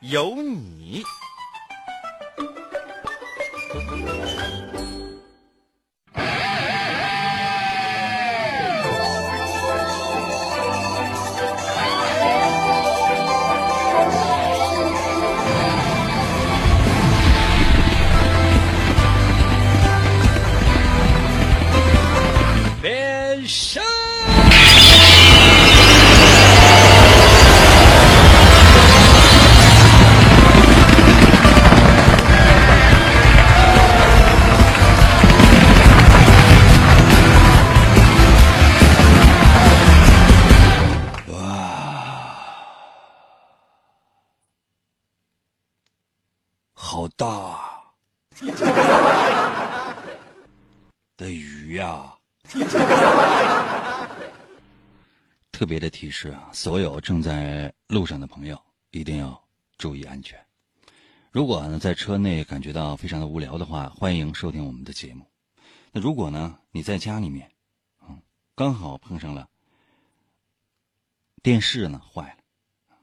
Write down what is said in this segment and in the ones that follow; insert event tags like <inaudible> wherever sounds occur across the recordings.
有你。大的鱼呀！特别的提示啊，所有正在路上的朋友一定要注意安全。如果呢在车内感觉到非常的无聊的话，欢迎收听我们的节目。那如果呢你在家里面，嗯，刚好碰上了电视呢坏了，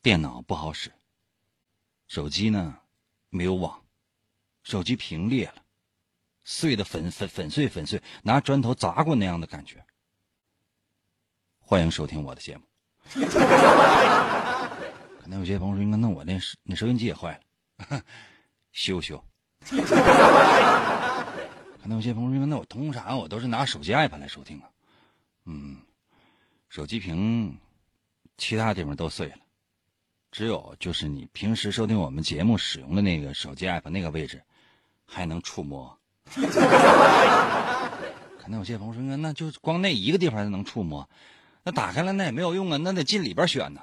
电脑不好使，手机呢没有网，手机屏裂了，碎的粉粉粉碎粉碎，拿砖头砸过那样的感觉。欢迎收听我的节目。可能有些朋友说：“那我那那收音机也坏了，修修。”可能有些朋友说：“那我通常我都是拿手机 app 来收听啊。”嗯，手机屏其他地方都碎了，只有就是你平时收听我们节目使用的那个手机 app 那个位置还能触摸。<laughs> 可能有些朋友说：“那就光那一个地方能触摸。”那打开了那也没有用啊，那得进里边选呢。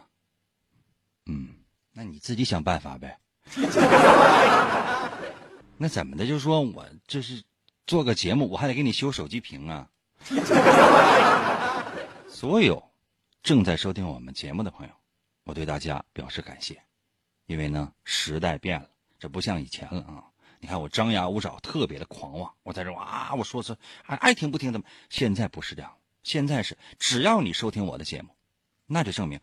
嗯，那你自己想办法呗。<laughs> 那怎么的？就说我这是做个节目，我还得给你修手机屏啊。<laughs> 所有正在收听我们节目的朋友，我对大家表示感谢，因为呢时代变了，这不像以前了啊。你看我张牙舞爪，特别的狂妄，我在这啊，我说是爱爱听不听怎么？现在不是这样。现在是，只要你收听我的节目，那就证明，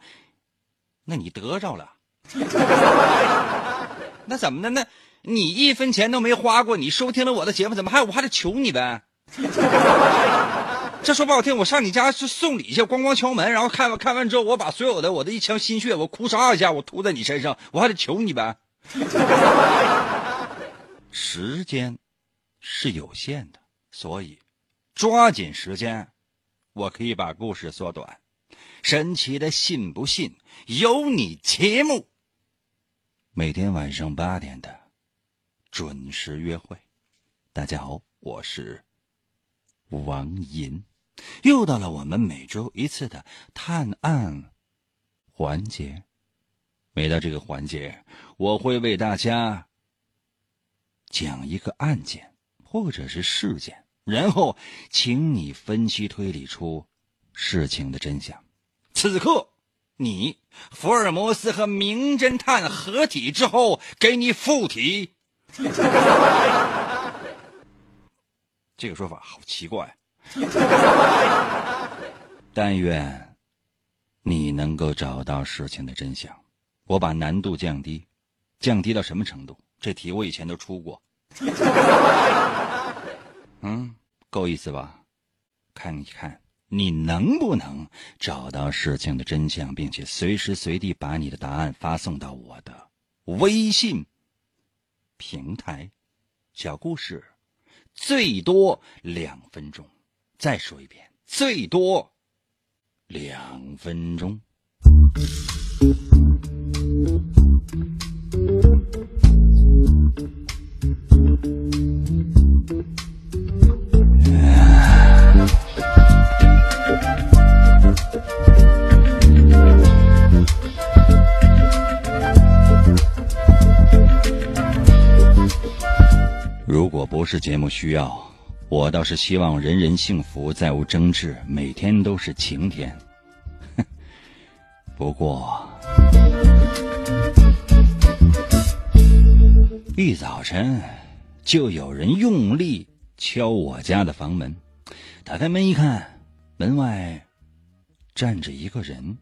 那你得着了。<laughs> 那怎么的？那你一分钱都没花过，你收听了我的节目，怎么还我还得求你呗？这说不好听，我上你家去送礼去，咣咣敲门，然后看完看完之后，我把所有的我的一腔心血，我哭嚓一下，我涂在你身上，我还得求你呗？<laughs> 时间是有限的，所以抓紧时间。我可以把故事缩短。神奇的信不信由你节目，每天晚上八点的准时约会。大家好，我是王银，又到了我们每周一次的探案环节。每到这个环节，我会为大家讲一个案件或者是事件。然后，请你分析推理出事情的真相。此刻，你福尔摩斯和名侦探合体之后，给你附体。这个说法好奇怪。<laughs> 但愿你能够找到事情的真相。我把难度降低，降低到什么程度？这题我以前都出过。<laughs> 嗯。够意思吧？看一看你能不能找到事情的真相，并且随时随地把你的答案发送到我的微信平台。小故事，最多两分钟。再说一遍，最多两分钟。是节目需要，我倒是希望人人幸福，再无争执，每天都是晴天。<laughs> 不过，一早晨就有人用力敲我家的房门，打开门一看，门外站着一个人。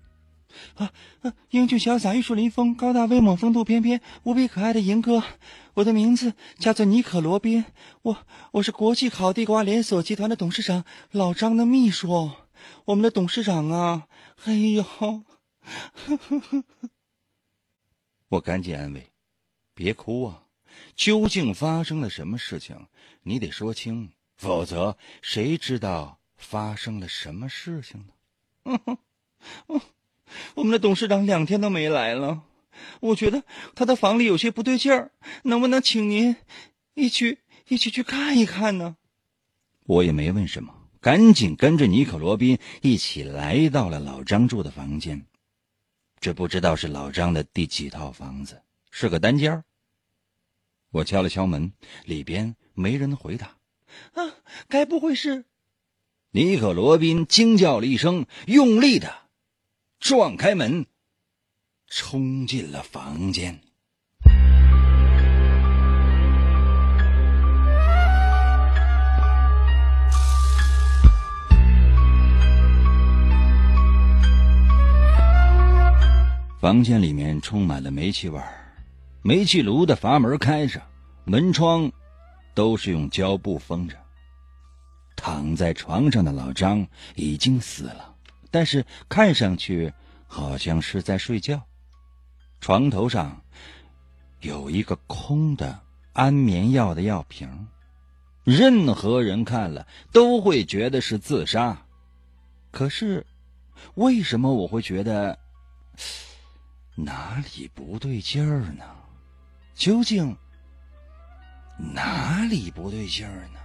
啊啊！英俊潇洒、玉树临风、高大威猛、风度翩翩、无比可爱的银哥，我的名字叫做尼可罗宾，我我是国际烤地瓜连锁集团的董事长老张的秘书。我们的董事长啊，哎呦！<laughs> 我赶紧安慰：“别哭啊，究竟发生了什么事情？你得说清，否则谁知道发生了什么事情呢？”嗯哼，嗯。我们的董事长两天都没来了，我觉得他的房里有些不对劲儿，能不能请您一起一起去看一看呢？我也没问什么，赶紧跟着尼可罗宾一起来到了老张住的房间。这不知道是老张的第几套房子，是个单间我敲了敲门，里边没人回答。啊，该不会是？尼可罗宾惊叫了一声，用力的。撞开门，冲进了房间。房间里面充满了煤气味，煤气炉的阀门开着，门窗都是用胶布封着。躺在床上的老张已经死了。但是看上去好像是在睡觉，床头上有一个空的安眠药的药瓶，任何人看了都会觉得是自杀。可是，为什么我会觉得哪里不对劲儿呢？究竟哪里不对劲儿呢？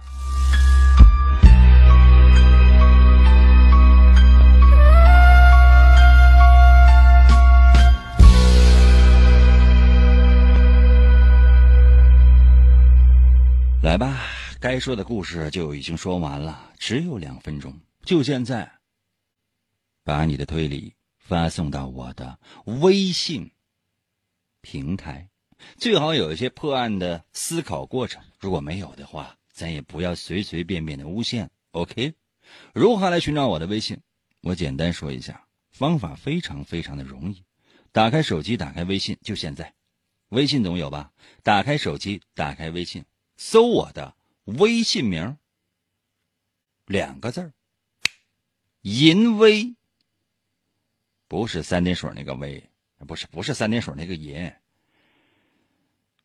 来吧，该说的故事就已经说完了，只有两分钟，就现在。把你的推理发送到我的微信平台，最好有一些破案的思考过程。如果没有的话，咱也不要随随便便的诬陷。OK？如何来寻找我的微信？我简单说一下，方法非常非常的容易。打开手机，打开微信，就现在。微信总有吧？打开手机，打开微信。搜我的微信名，两个字儿，淫威，不是三点水那个威，不是不是三点水那个淫。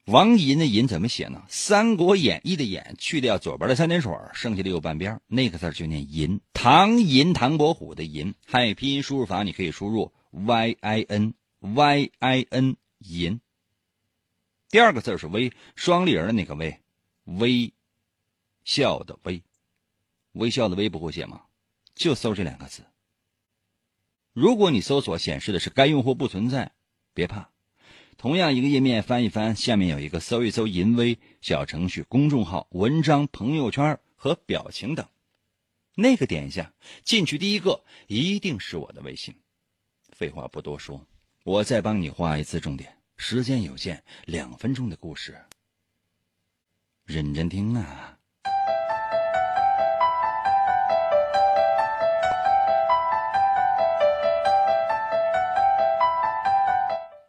王银的银怎么写呢？《三国演义》的演去掉左边的三点水，剩下的右半边那个字就念银。唐银，唐伯虎的银。汉语拼音输入法你可以输入 y i n y i n 银。第二个字是微，双立人的那个微。微笑的微，微笑的微不会写吗？就搜这两个字。如果你搜索显示的是该用户不存在，别怕，同样一个页面翻一翻，下面有一个搜一搜“淫威”小程序、公众号、文章、朋友圈和表情等，那个点一下进去，第一个一定是我的微信。废话不多说，我再帮你画一次重点。时间有限，两分钟的故事。认真听啊！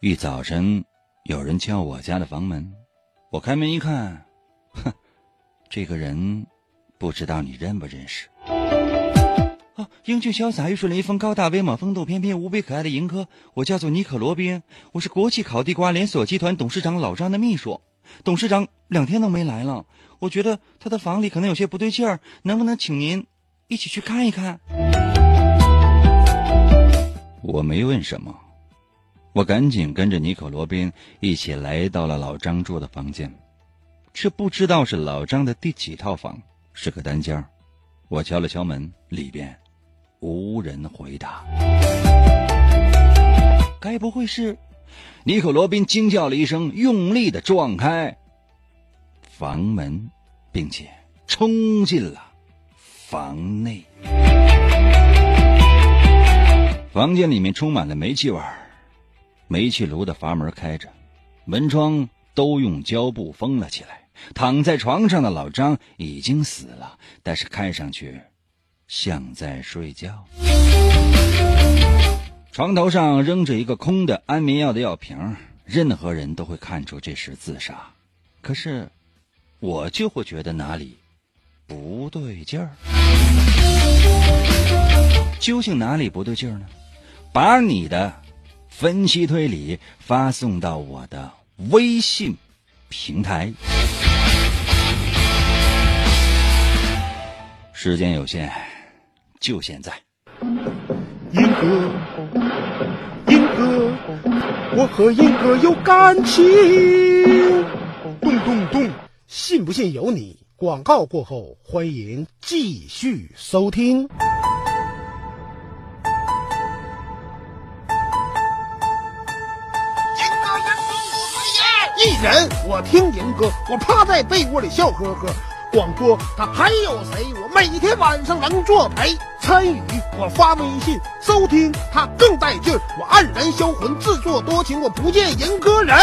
一早晨，有人敲我家的房门，我开门一看，哼，这个人不知道你认不认识？啊，英俊潇洒、玉树临风、高大威猛、风度翩翩、无比可爱的银哥，我叫做尼可罗宾，我是国际烤地瓜连锁集团董事长老张的秘书。董事长两天都没来了，我觉得他的房里可能有些不对劲儿，能不能请您一起去看一看？我没问什么，我赶紧跟着尼可罗宾一起来到了老张住的房间。这不知道是老张的第几套房，是个单间儿。我敲了敲门，里边无人回答。该不会是？尼可罗宾惊叫了一声，用力的撞开房门，并且冲进了房内。房间里面充满了煤气味儿，煤气炉的阀门开着，门窗都用胶布封了起来。躺在床上的老张已经死了，但是看上去像在睡觉。床头上扔着一个空的安眠药的药瓶，任何人都会看出这是自杀。可是，我就会觉得哪里不对劲儿。究竟哪里不对劲儿呢？把你的分析推理发送到我的微信平台。时间有限，就现在。英哥，英哥，我和英哥有感情。咚咚咚，信不信由你。广告过后，欢迎继续收听。一人，我听银哥，我趴在被窝里笑呵呵。广播他还有谁？我每天晚上能作陪参与，我发微信收听他更带劲儿。我黯然销魂，自作多情，我不见银哥人。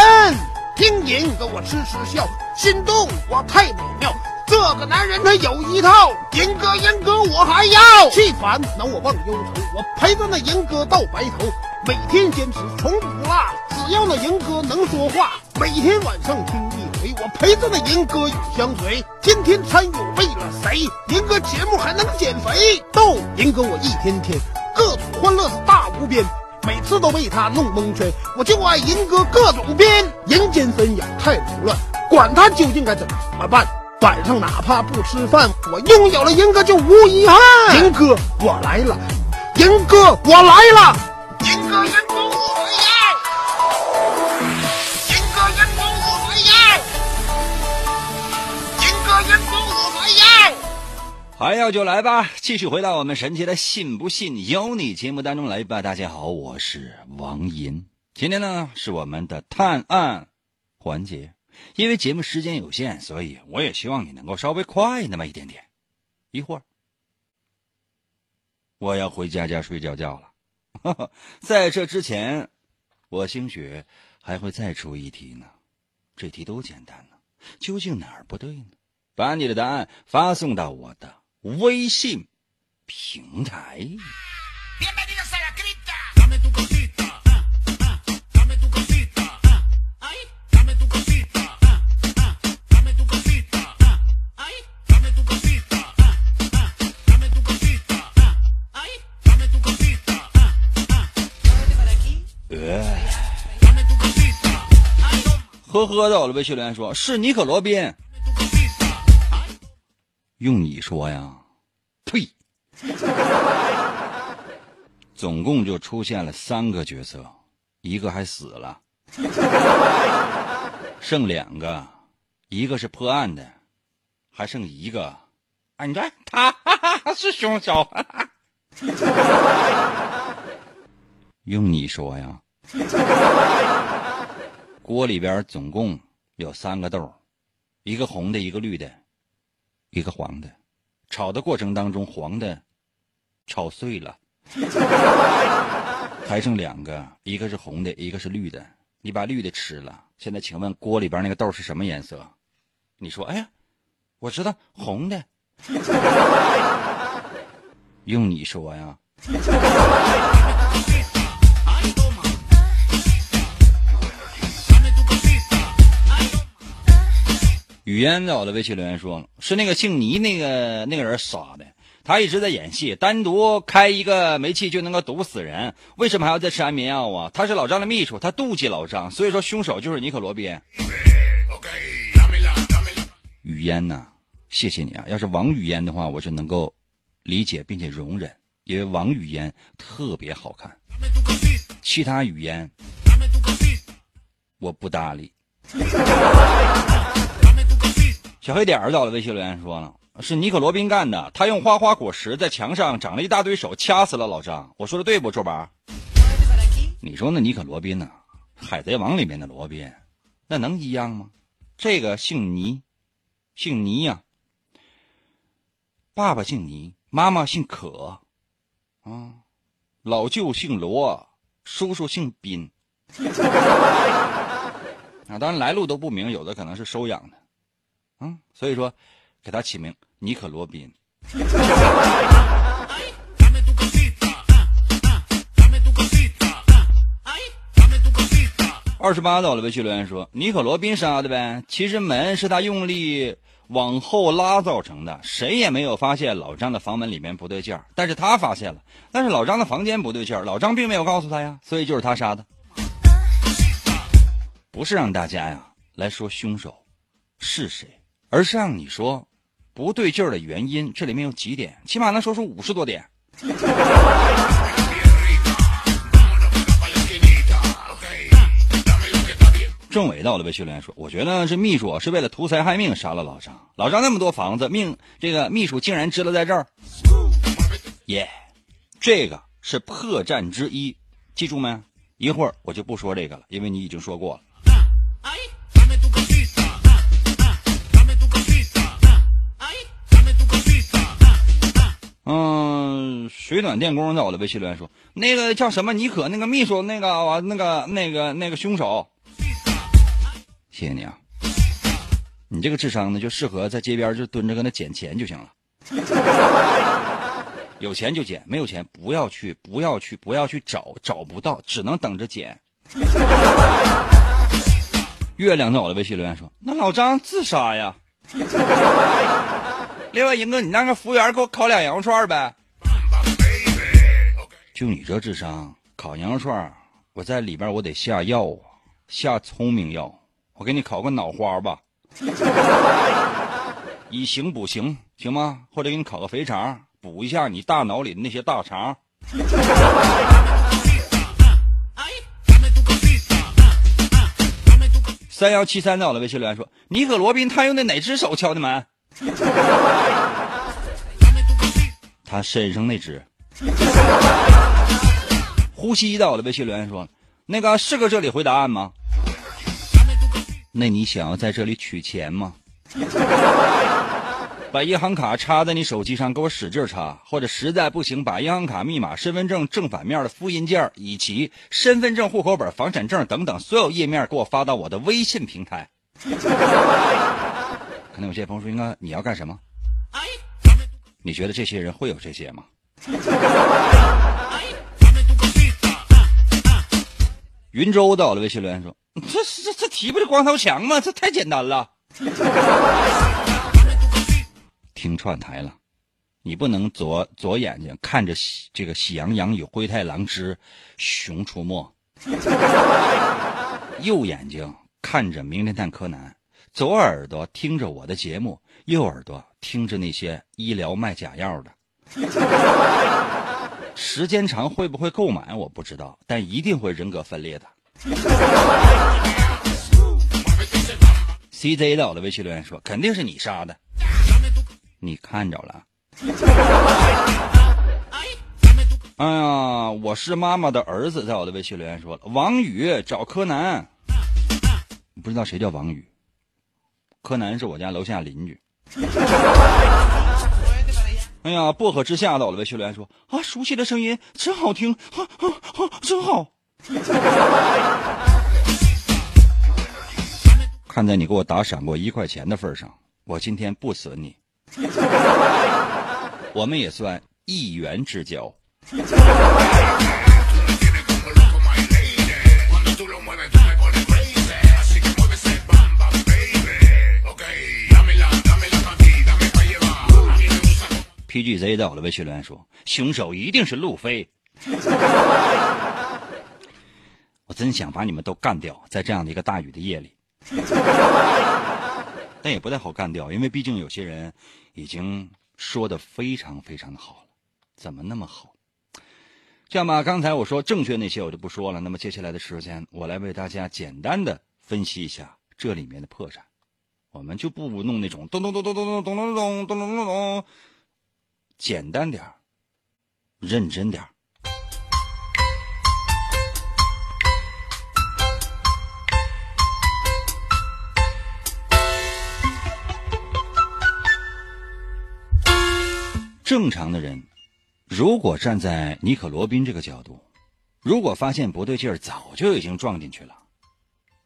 听银哥我痴痴笑，心动我太美妙。这个男人他有一套，银哥银哥我还要。气烦恼我忘忧愁，我陪着那银哥到白头。每天坚持从不落，只要那银哥能说话。每天晚上听你我陪着那银哥永相随。天天参与为了谁？银哥节目还能减肥？逗银哥我一天天各种欢乐是大无边，每次都被他弄蒙圈。我就爱银哥各种编，人间纷扰太凌乱，管他究竟该怎么办。晚上哪怕不吃饭，我拥有了银哥就无遗憾。银哥我来了，银哥我来了。银哥，银哥我要！还要就来吧，继续回到我们神奇的“信不信由你”节目当中来吧。大家好，我是王银，今天呢是我们的探案环节。因为节目时间有限，所以我也希望你能够稍微快那么一点点。一会儿我要回家家睡觉觉了。<laughs> 在这之前，我兴许还会再出一题呢。这题多简单呢，究竟哪儿不对呢？把你的答案发送到我的微信平台。呵呵的，我的微信留言说是尼可罗宾。用你说呀？呸！总共就出现了三个角色，一个还死了，剩两个，一个是破案的，还剩一个。啊，你看他是凶手。用你说呀？锅里边总共有三个豆，一个红的，一个绿的，一个黄的。炒的过程当中，黄的炒碎了，<laughs> 还剩两个，一个是红的，一个是绿的。你把绿的吃了，现在请问锅里边那个豆是什么颜色？你说，哎呀，我知道红的。<laughs> 用你说呀？语嫣在我的微信留言说：“是那个姓倪那个那个人杀的，他一直在演戏，单独开一个煤气就能够毒死人，为什么还要再吃安眠药啊？他是老张的秘书，他妒忌老张，所以说凶手就是尼可罗宾。”语嫣呐，谢谢你啊！要是王语嫣的话，我就能够理解并且容忍，因为王语嫣特别好看，其他语嫣我不搭理。小黑点儿到了，微信留言说了，是尼可罗宾干的。他用花花果实在墙上长了一大堆手，掐死了老张。我说的对不，周宝？你说那尼可罗宾呢？海贼王里面的罗宾，那能一样吗？这个姓倪，姓倪呀，爸爸姓倪，妈妈姓可，啊，老舅姓罗，叔叔姓斌。<laughs> 啊，当然来路都不明，有的可能是收养的，嗯，所以说，给他起名尼可罗宾。二十八到了，微信留言说尼可罗宾杀的呗。其实门是他用力往后拉造成的，谁也没有发现老张的房门里面不对劲儿，但是他发现了，但是老张的房间不对劲儿，老张并没有告诉他呀，所以就是他杀的。不是让大家呀来说凶手是谁，而是让你说不对劲儿的原因。这里面有几点，起码能说出五十多点。政委到了，被训练说：“我觉得这秘书是为了图财害命杀了老张。老张那么多房子，命这个秘书竟然知道在这儿。耶，这个是破绽之一，记住没？一会儿我就不说这个了，因为你已经说过了。嗯，水暖电工在我的微信留言说：那个叫什么尼可那个秘书那个那个那个那个凶手。”谢谢你啊，你这个智商呢，就适合在街边就蹲着搁那捡钱就行了。有钱就捡，没有钱不要去，不要去，不要去找，找不到只能等着捡。月亮在我的微信留言说：“那老张自杀呀。”另外，英哥，你让个服务员给我烤两羊肉串呗。就你这智商，烤羊肉串，我在里边我得下药啊，下聪明药。我给你烤个脑花吧，<laughs> 以形补形，行吗？或者给你烤个肥肠，补一下你大脑里的那些大肠。三幺七三在我的微信留言说：“尼可罗宾他用的哪只手敲的门？” <laughs> 他身上那只。呼吸在我的微信留言说：“那个是个这里回答案吗？”那你想要在这里取钱吗？<laughs> 把银行卡插在你手机上，给我使劲插，或者实在不行，把银行卡密码、身份证正反面的复印件以及身份证、户口本、房产证等等所有页面给我发到我的微信平台。可能有些朋友说：“应该你要干什么？”你觉得这些人会有这些吗？云州到了，微信留言说。这这这题不是光头强吗？这太简单了。听串台了，你不能左左眼睛看着喜这个喜羊羊与灰太狼之熊出没，<laughs> 右眼睛看着名侦探柯南，左耳朵听着我的节目，右耳朵听着那些医疗卖假药的。<laughs> 时间长会不会购买我不知道，但一定会人格分裂的。CZ 到的微信留言说：“肯定是你杀的，你看着了。”哎呀，我是妈妈的儿子，在我的微信留言说了：“王宇找柯南，不知道谁叫王宇？柯南是我家楼下邻居。<laughs> ”哎呀，薄荷之下到了微信留言说：“啊，熟悉的声音真好听，啊啊啊，真好。<laughs> ”看在你给我打赏过一块钱的份上，我今天不损你。<laughs> 我们也算一元之交。PGZ 在我的微信留言说：“凶手一定是路飞。<laughs> ”我真想把你们都干掉，在这样的一个大雨的夜里，但也不太好干掉，因为毕竟有些人已经说的非常非常的好了，怎么那么好？这样吧，刚才我说正确那些我就不说了，那么接下来的时间，我来为大家简单的分析一下这里面的破绽，我们就不弄那种咚咚咚咚咚咚咚咚咚咚咚咚咚，简单点认真点正常的人，如果站在尼可罗宾这个角度，如果发现不对劲儿，早就已经撞进去了，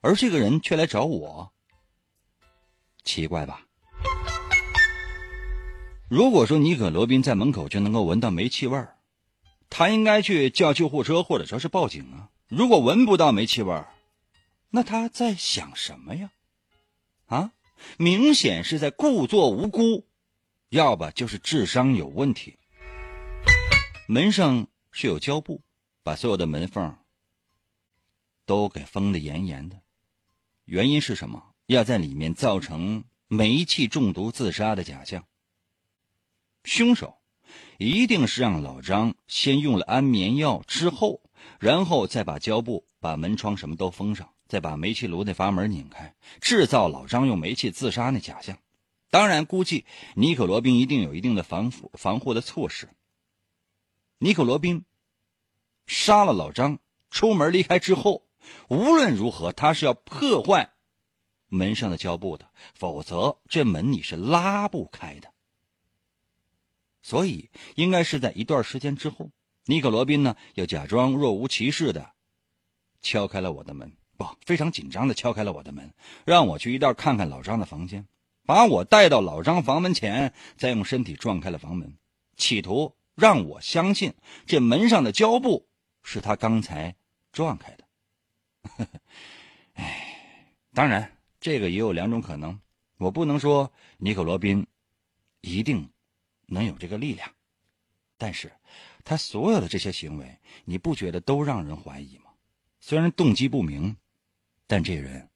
而这个人却来找我，奇怪吧？如果说尼可罗宾在门口就能够闻到煤气味儿，他应该去叫救护车或者说是报警啊。如果闻不到煤气味儿，那他在想什么呀？啊，明显是在故作无辜。要不就是智商有问题。门上是有胶布，把所有的门缝都给封得严严的。原因是什么？要在里面造成煤气中毒自杀的假象。凶手一定是让老张先用了安眠药，之后，然后再把胶布、把门窗什么都封上，再把煤气炉那阀门拧开，制造老张用煤气自杀那假象。当然，估计尼可罗宾一定有一定的防护防护的措施。尼可罗宾杀了老张，出门离开之后，无论如何他是要破坏门上的胶布的，否则这门你是拉不开的。所以，应该是在一段时间之后，尼可罗宾呢又假装若无其事的敲开了我的门，不，非常紧张的敲开了我的门，让我去一道看看老张的房间。把我带到老张房门前，再用身体撞开了房门，企图让我相信这门上的胶布是他刚才撞开的。<laughs> 哎，当然，这个也有两种可能。我不能说尼可罗宾一定能有这个力量，但是他所有的这些行为，你不觉得都让人怀疑吗？虽然动机不明，但这人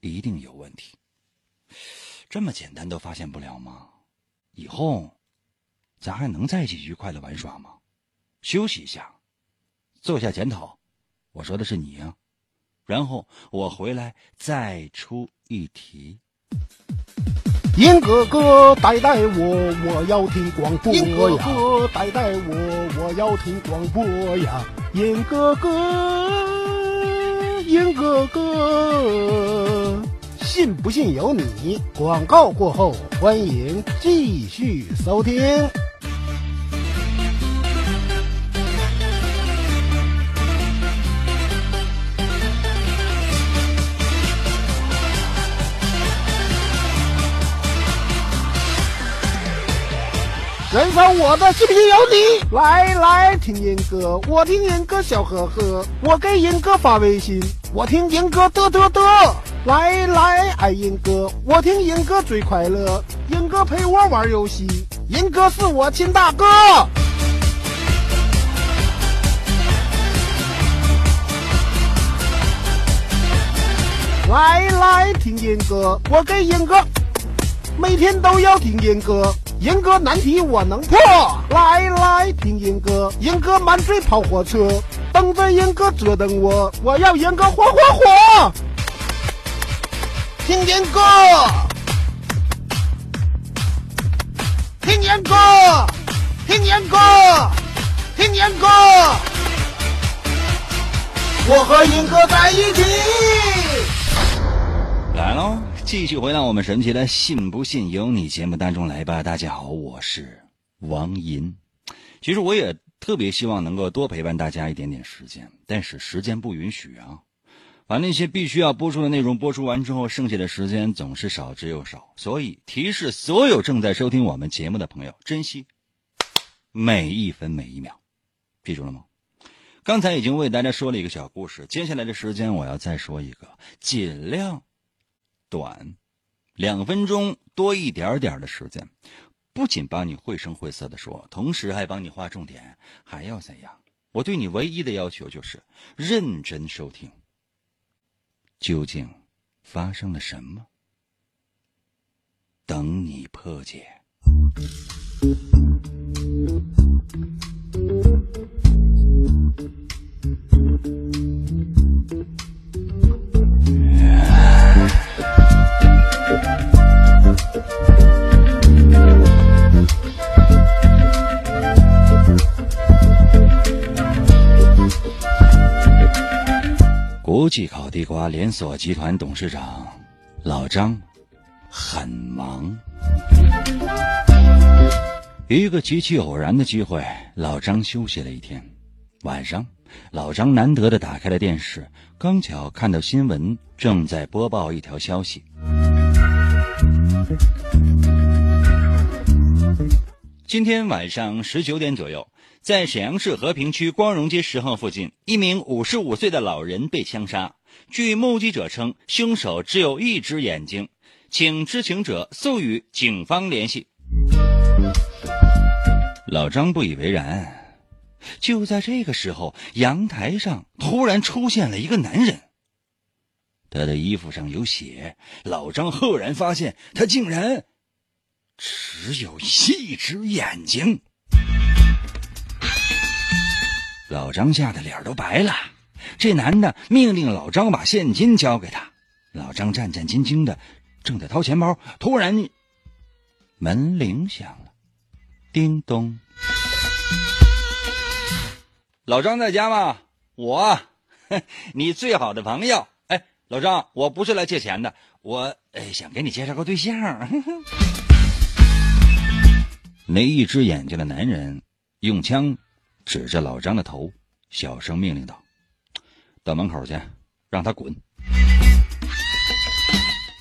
一定有问题。这么简单都发现不了吗？以后咱还能在一起愉快的玩耍吗？休息一下，做下检讨。我说的是你呀。然后我回来再出一题。英哥哥带带我，我要听广播呀。英哥哥带带我，我要听广播呀。英哥哥，英哥哥。信不信由你。广告过后，欢迎继续收听。人生我的视频有你。来来听音哥，我听音歌笑呵呵，我给音歌发微信，我听音歌嘚嘚嘚。来来爱音歌，我听音歌最快乐，音歌陪我玩游戏，音哥是我亲大哥。来来听音哥，我给音歌，每天都要听音歌，音歌难题我能破。来来听音歌，音歌满嘴跑火车，等着音歌折腾我，我要音歌火火火。听见歌，听见歌，听见歌，听见歌，我和英哥在一起。来喽，继续回到我们神奇的“信不信由你”节目当中来吧。大家好，我是王银。其实我也特别希望能够多陪伴大家一点点时间，但是时间不允许啊。把那些必须要播出的内容播出完之后，剩下的时间总是少之又少。所以提示所有正在收听我们节目的朋友，珍惜每一分每一秒，记住了吗？刚才已经为大家说了一个小故事，接下来的时间我要再说一个，尽量短，两分钟多一点点的时间，不仅帮你绘声绘色的说，同时还帮你画重点，还要怎样？我对你唯一的要求就是认真收听。究竟发生了什么？等你破解。国际烤地瓜连锁集团董事长老张很忙。一个极其偶然的机会，老张休息了一天。晚上，老张难得的打开了电视，刚巧看到新闻正在播报一条消息：今天晚上十九点左右，在沈阳市和平区光荣街十号附近，一名五十五岁的老人被枪杀。据目击者称，凶手只有一只眼睛，请知情者速与警方联系。老张不以为然。就在这个时候，阳台上突然出现了一个男人。他的衣服上有血，老张赫然发现他竟然只有一只眼睛。老张吓得脸都白了。这男的命令老张把现金交给他。老张战战兢兢的正在掏钱包，突然门铃响了。叮咚！老张在家吗？我，<laughs> 你最好的朋友。老张，我不是来借钱的，我哎想给你介绍个对象。<laughs> 那一只眼睛的男人用枪指着老张的头，小声命令道：“到门口去，让他滚。”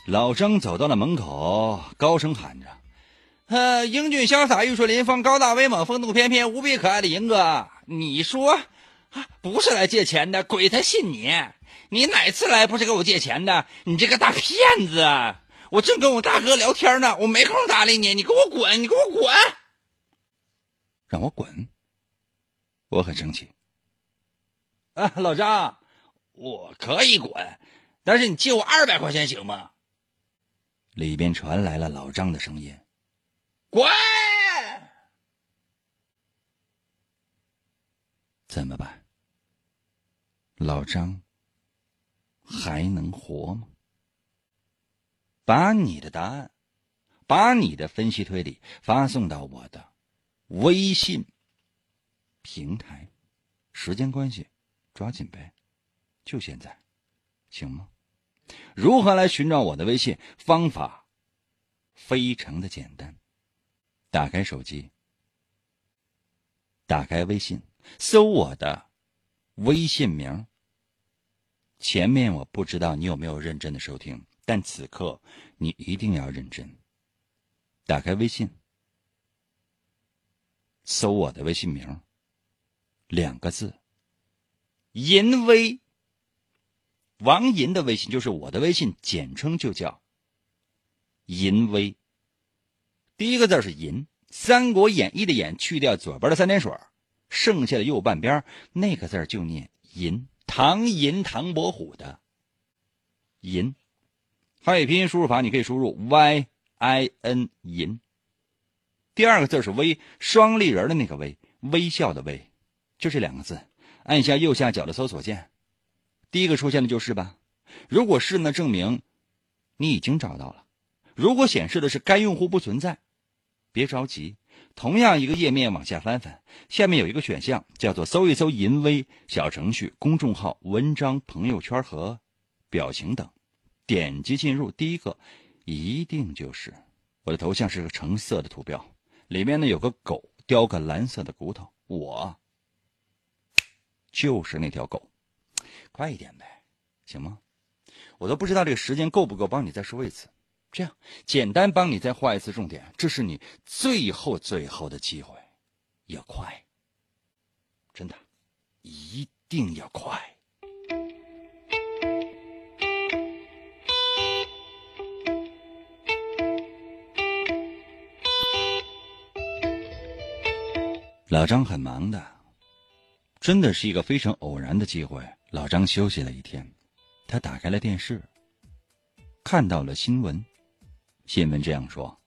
老张走到了门口，高声喊着。呃，英俊潇洒、玉树临风、高大威猛、风度翩翩、无比可爱的银哥，你说，不是来借钱的，鬼才信你！你哪次来不是给我借钱的？你这个大骗子！我正跟我大哥聊天呢，我没空搭理你，你给我滚！你给我滚！让我滚！我很生气。啊，老张，我可以滚，但是你借我二百块钱行吗？里边传来了老张的声音。滚！怎么办？老张还能活吗？把你的答案，把你的分析推理发送到我的微信平台。时间关系，抓紧呗，就现在，行吗？如何来寻找我的微信？方法非常的简单。打开手机，打开微信，搜我的微信名。前面我不知道你有没有认真的收听，但此刻你一定要认真。打开微信，搜我的微信名，两个字：淫威。王银的微信就是我的微信，简称就叫淫威。第一个字是“银”，《三国演义》的“演”去掉左边的三点水，剩下的右半边那个字就念“银”。唐寅，唐伯虎的“银”。汉语拼音输入法，你可以输入 y i n 银。第二个字是“微”，双立人的那个“微”，微笑的“微”，就这两个字。按下右下角的搜索键，第一个出现的就是吧？如果是，那证明你已经找到了；如果显示的是该用户不存在。别着急，同样一个页面往下翻翻，下面有一个选项叫做“搜一搜淫威”小程序、公众号、文章、朋友圈和表情等，点击进入，第一个一定就是我的头像是个橙色的图标，里面呢有个狗叼个蓝色的骨头，我就是那条狗，快一点呗，行吗？我都不知道这个时间够不够，帮你再说一次。这样简单，帮你再画一次重点。这是你最后最后的机会，要快，真的，一定要快。老张很忙的，真的是一个非常偶然的机会。老张休息了一天，他打开了电视，看到了新闻。新闻这样说：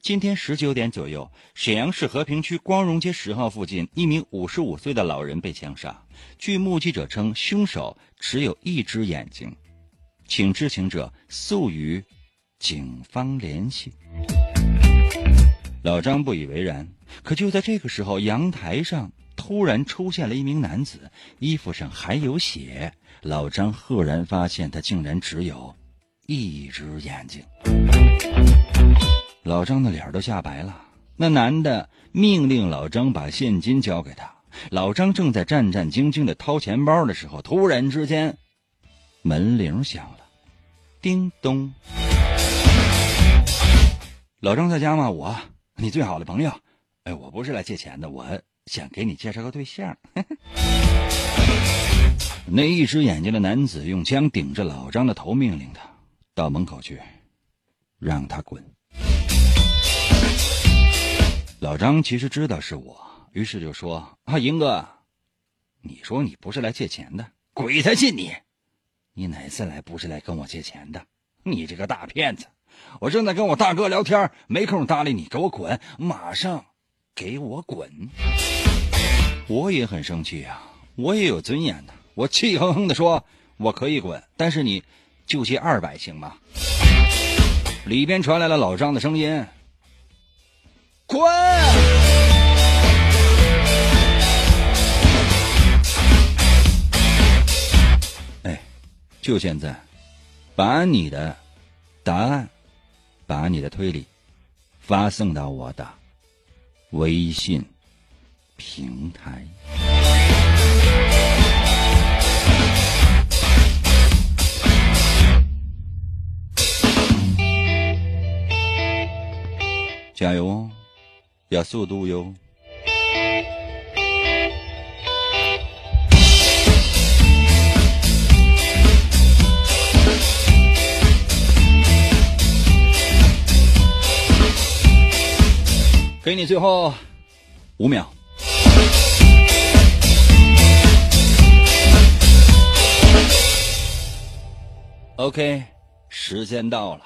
今天十九点左右，沈阳市和平区光荣街十号附近，一名五十五岁的老人被枪杀。据目击者称，凶手只有一只眼睛，请知情者速与警方联系。老张不以为然，可就在这个时候，阳台上突然出现了一名男子，衣服上还有血。老张赫然发现，他竟然只有。一只眼睛，老张的脸都吓白了。那男的命令老张把现金交给他。老张正在战战兢兢的掏钱包的时候，突然之间，门铃响了，叮咚。老张在家吗？我，你最好的朋友。哎，我不是来借钱的，我想给你介绍个对象。<laughs> 那一只眼睛的男子用枪顶着老张的头，命令他到门口去，让他滚。老张其实知道是我。于是就说：“啊，英哥，你说你不是来借钱的，鬼才信你！你哪次来不是来跟我借钱的？你这个大骗子！我正在跟我大哥聊天，没空搭理你，给我滚！马上给我滚！”我也很生气啊，我也有尊严的。我气哼哼的说：“我可以滚，但是你就借二百行吗？”里边传来了老张的声音：“滚！”哎就现在，把你的答案，把你的推理发送到我的微信平台。加油哦，要速度哟！给你最后五秒。OK，时间到了，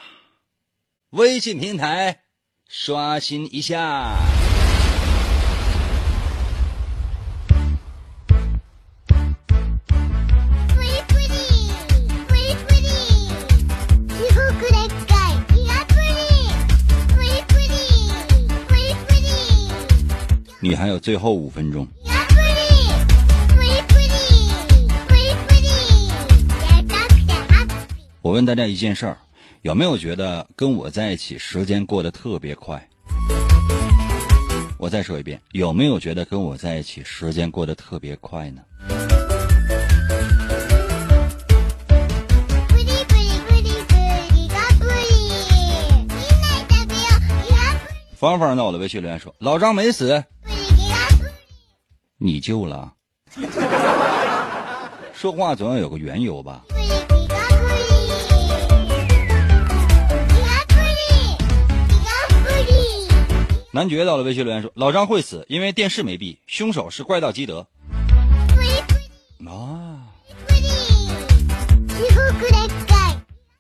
微信平台刷新一下。你还有最后五分钟。我问大家一件事儿，有没有觉得跟我在一起时间过得特别快？我再说一遍，有没有觉得跟我在一起时间过得特别快呢？芳芳在我的微信留言说：“老张没死。”你救了，<laughs> 说话总要有个缘由吧。男爵到了微信留言说：“老张会死，因为电视没闭，凶手是怪盗基德。”啊，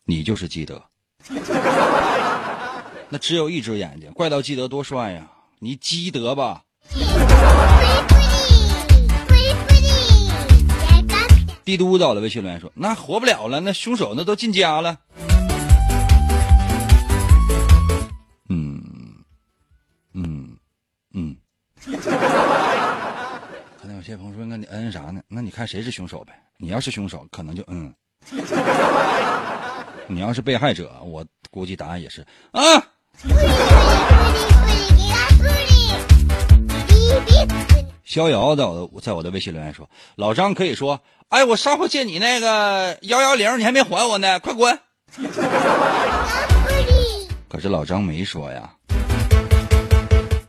你就是基德，<laughs> 那只有一只眼睛，怪盗基德多帅呀！你基德吧。帝都到了，微信留言说：“那活不了了，那凶手那都进家了。”有些朋友说：“那你嗯啥呢？那你看谁是凶手呗？你要是凶手，可能就嗯；<laughs> 你要是被害者，我估计答案也是啊。”逍遥在我的在我的微信留言说：“老张可以说，哎，我上回借你那个幺幺零，你还没还我呢，快滚！”可是老张没说呀，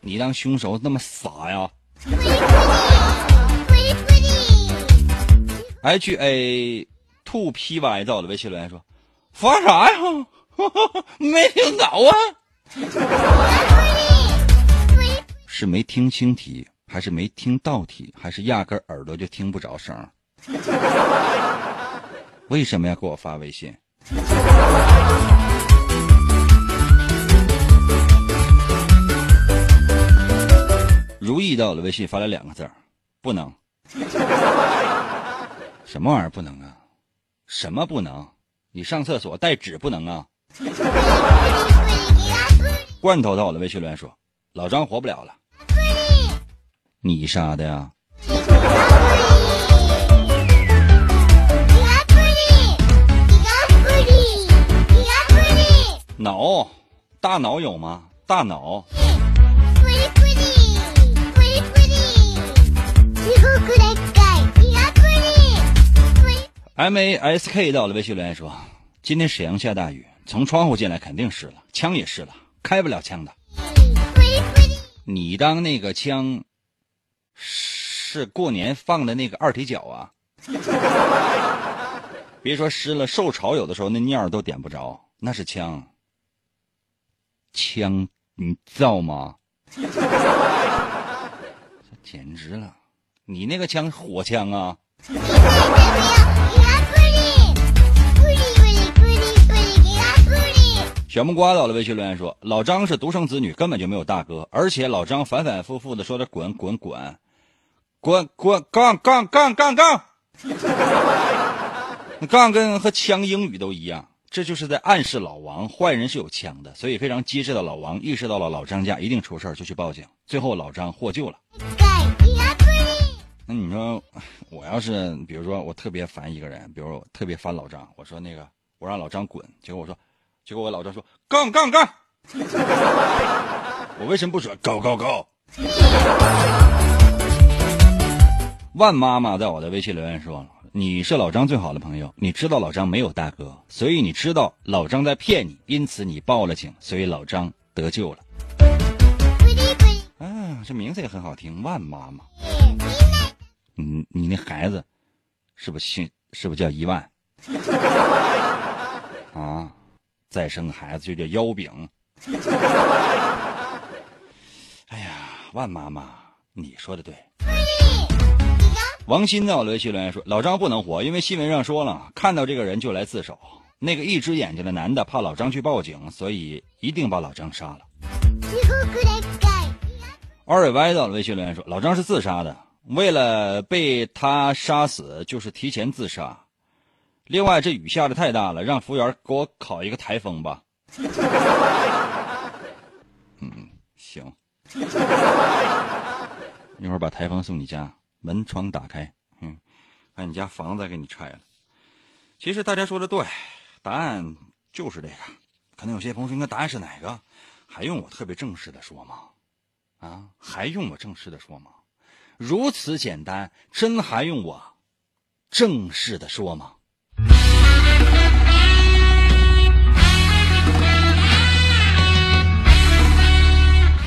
你当凶手那么傻呀？H A Two P Y 在我的微信留言说：“发啥呀？<laughs> 没听着啊？是没听清题。”还是没听到题，还是压根耳朵就听不着声？<laughs> 为什么要给我发微信？如意到了微信发了两个字儿，不能。<laughs> 什么玩意儿不能啊？什么不能？你上厕所带纸不能啊？罐头到我的微信说老张活不了了。你杀的呀？脑？大脑有吗？大脑？M A S K 到了微信留言说：“今天沈阳下大雨，从窗户进来肯定湿了，枪也湿了，开不了枪的。你当那个枪是过年放的那个二踢脚啊？<laughs> 别说湿了，受潮有的时候那尿都点不着，那是枪。枪，你造吗？简直了！你那个枪火枪啊！” <laughs> 小木瓜到了微信留言说：“老张是独生子女，根本就没有大哥，而且老张反反复复的说他滚滚滚，滚滚杠杠杠杠杠，杠跟和枪英语都一样，这就是在暗示老王坏人是有枪的，所以非常机智的老王意识到了老张家一定出事就去报警，最后老张获救了。那你说，我要是比如说我特别烦一个人，比如说我特别烦老张，我说那个我让老张滚，结果我说。”结果我老张说杠杠杠，<laughs> 我为什么不说 go go go？万妈妈在我的微信留言说：“你是老张最好的朋友，你知道老张没有大哥，所以你知道老张在骗你，因此你报了警，所以老张得救了。”啊，这名字也很好听，万妈妈。你，你那孩子是不是姓？是不是叫一万？<laughs> 啊？再生孩子就叫腰饼。<laughs> 哎呀，万妈妈，你说的对。王鑫在我微信留言说：“老张不能活，因为新闻上说了，看到这个人就来自首。那个一只眼睛的男的怕老张去报警，所以一定把老张杀了。”二尾歪到了微信留言说：“老张是自杀的，为了被他杀死，就是提前自杀。”另外，这雨下的太大了，让服务员给我烤一个台风吧。<laughs> 嗯，行。一会儿把台风送你家，门窗打开，嗯，把你家房子给你拆了。其实大家说的对，答案就是这个。可能有些朋友说，那答案是哪个？还用我特别正式的说吗？啊，还用我正式的说吗？如此简单，真还用我正式的说吗？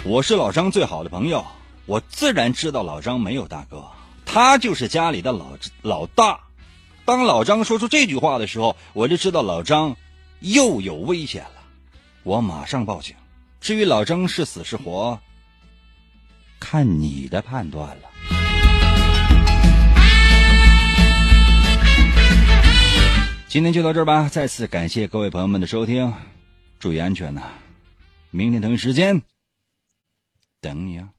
我是老张最好的朋友，我自然知道老张没有大哥，他就是家里的老老大。当老张说出这句话的时候，我就知道老张又有危险了，我马上报警。至于老张是死是活，看你的判断了。今天就到这儿吧，再次感谢各位朋友们的收听，注意安全呐！明天同一时间。等你啊。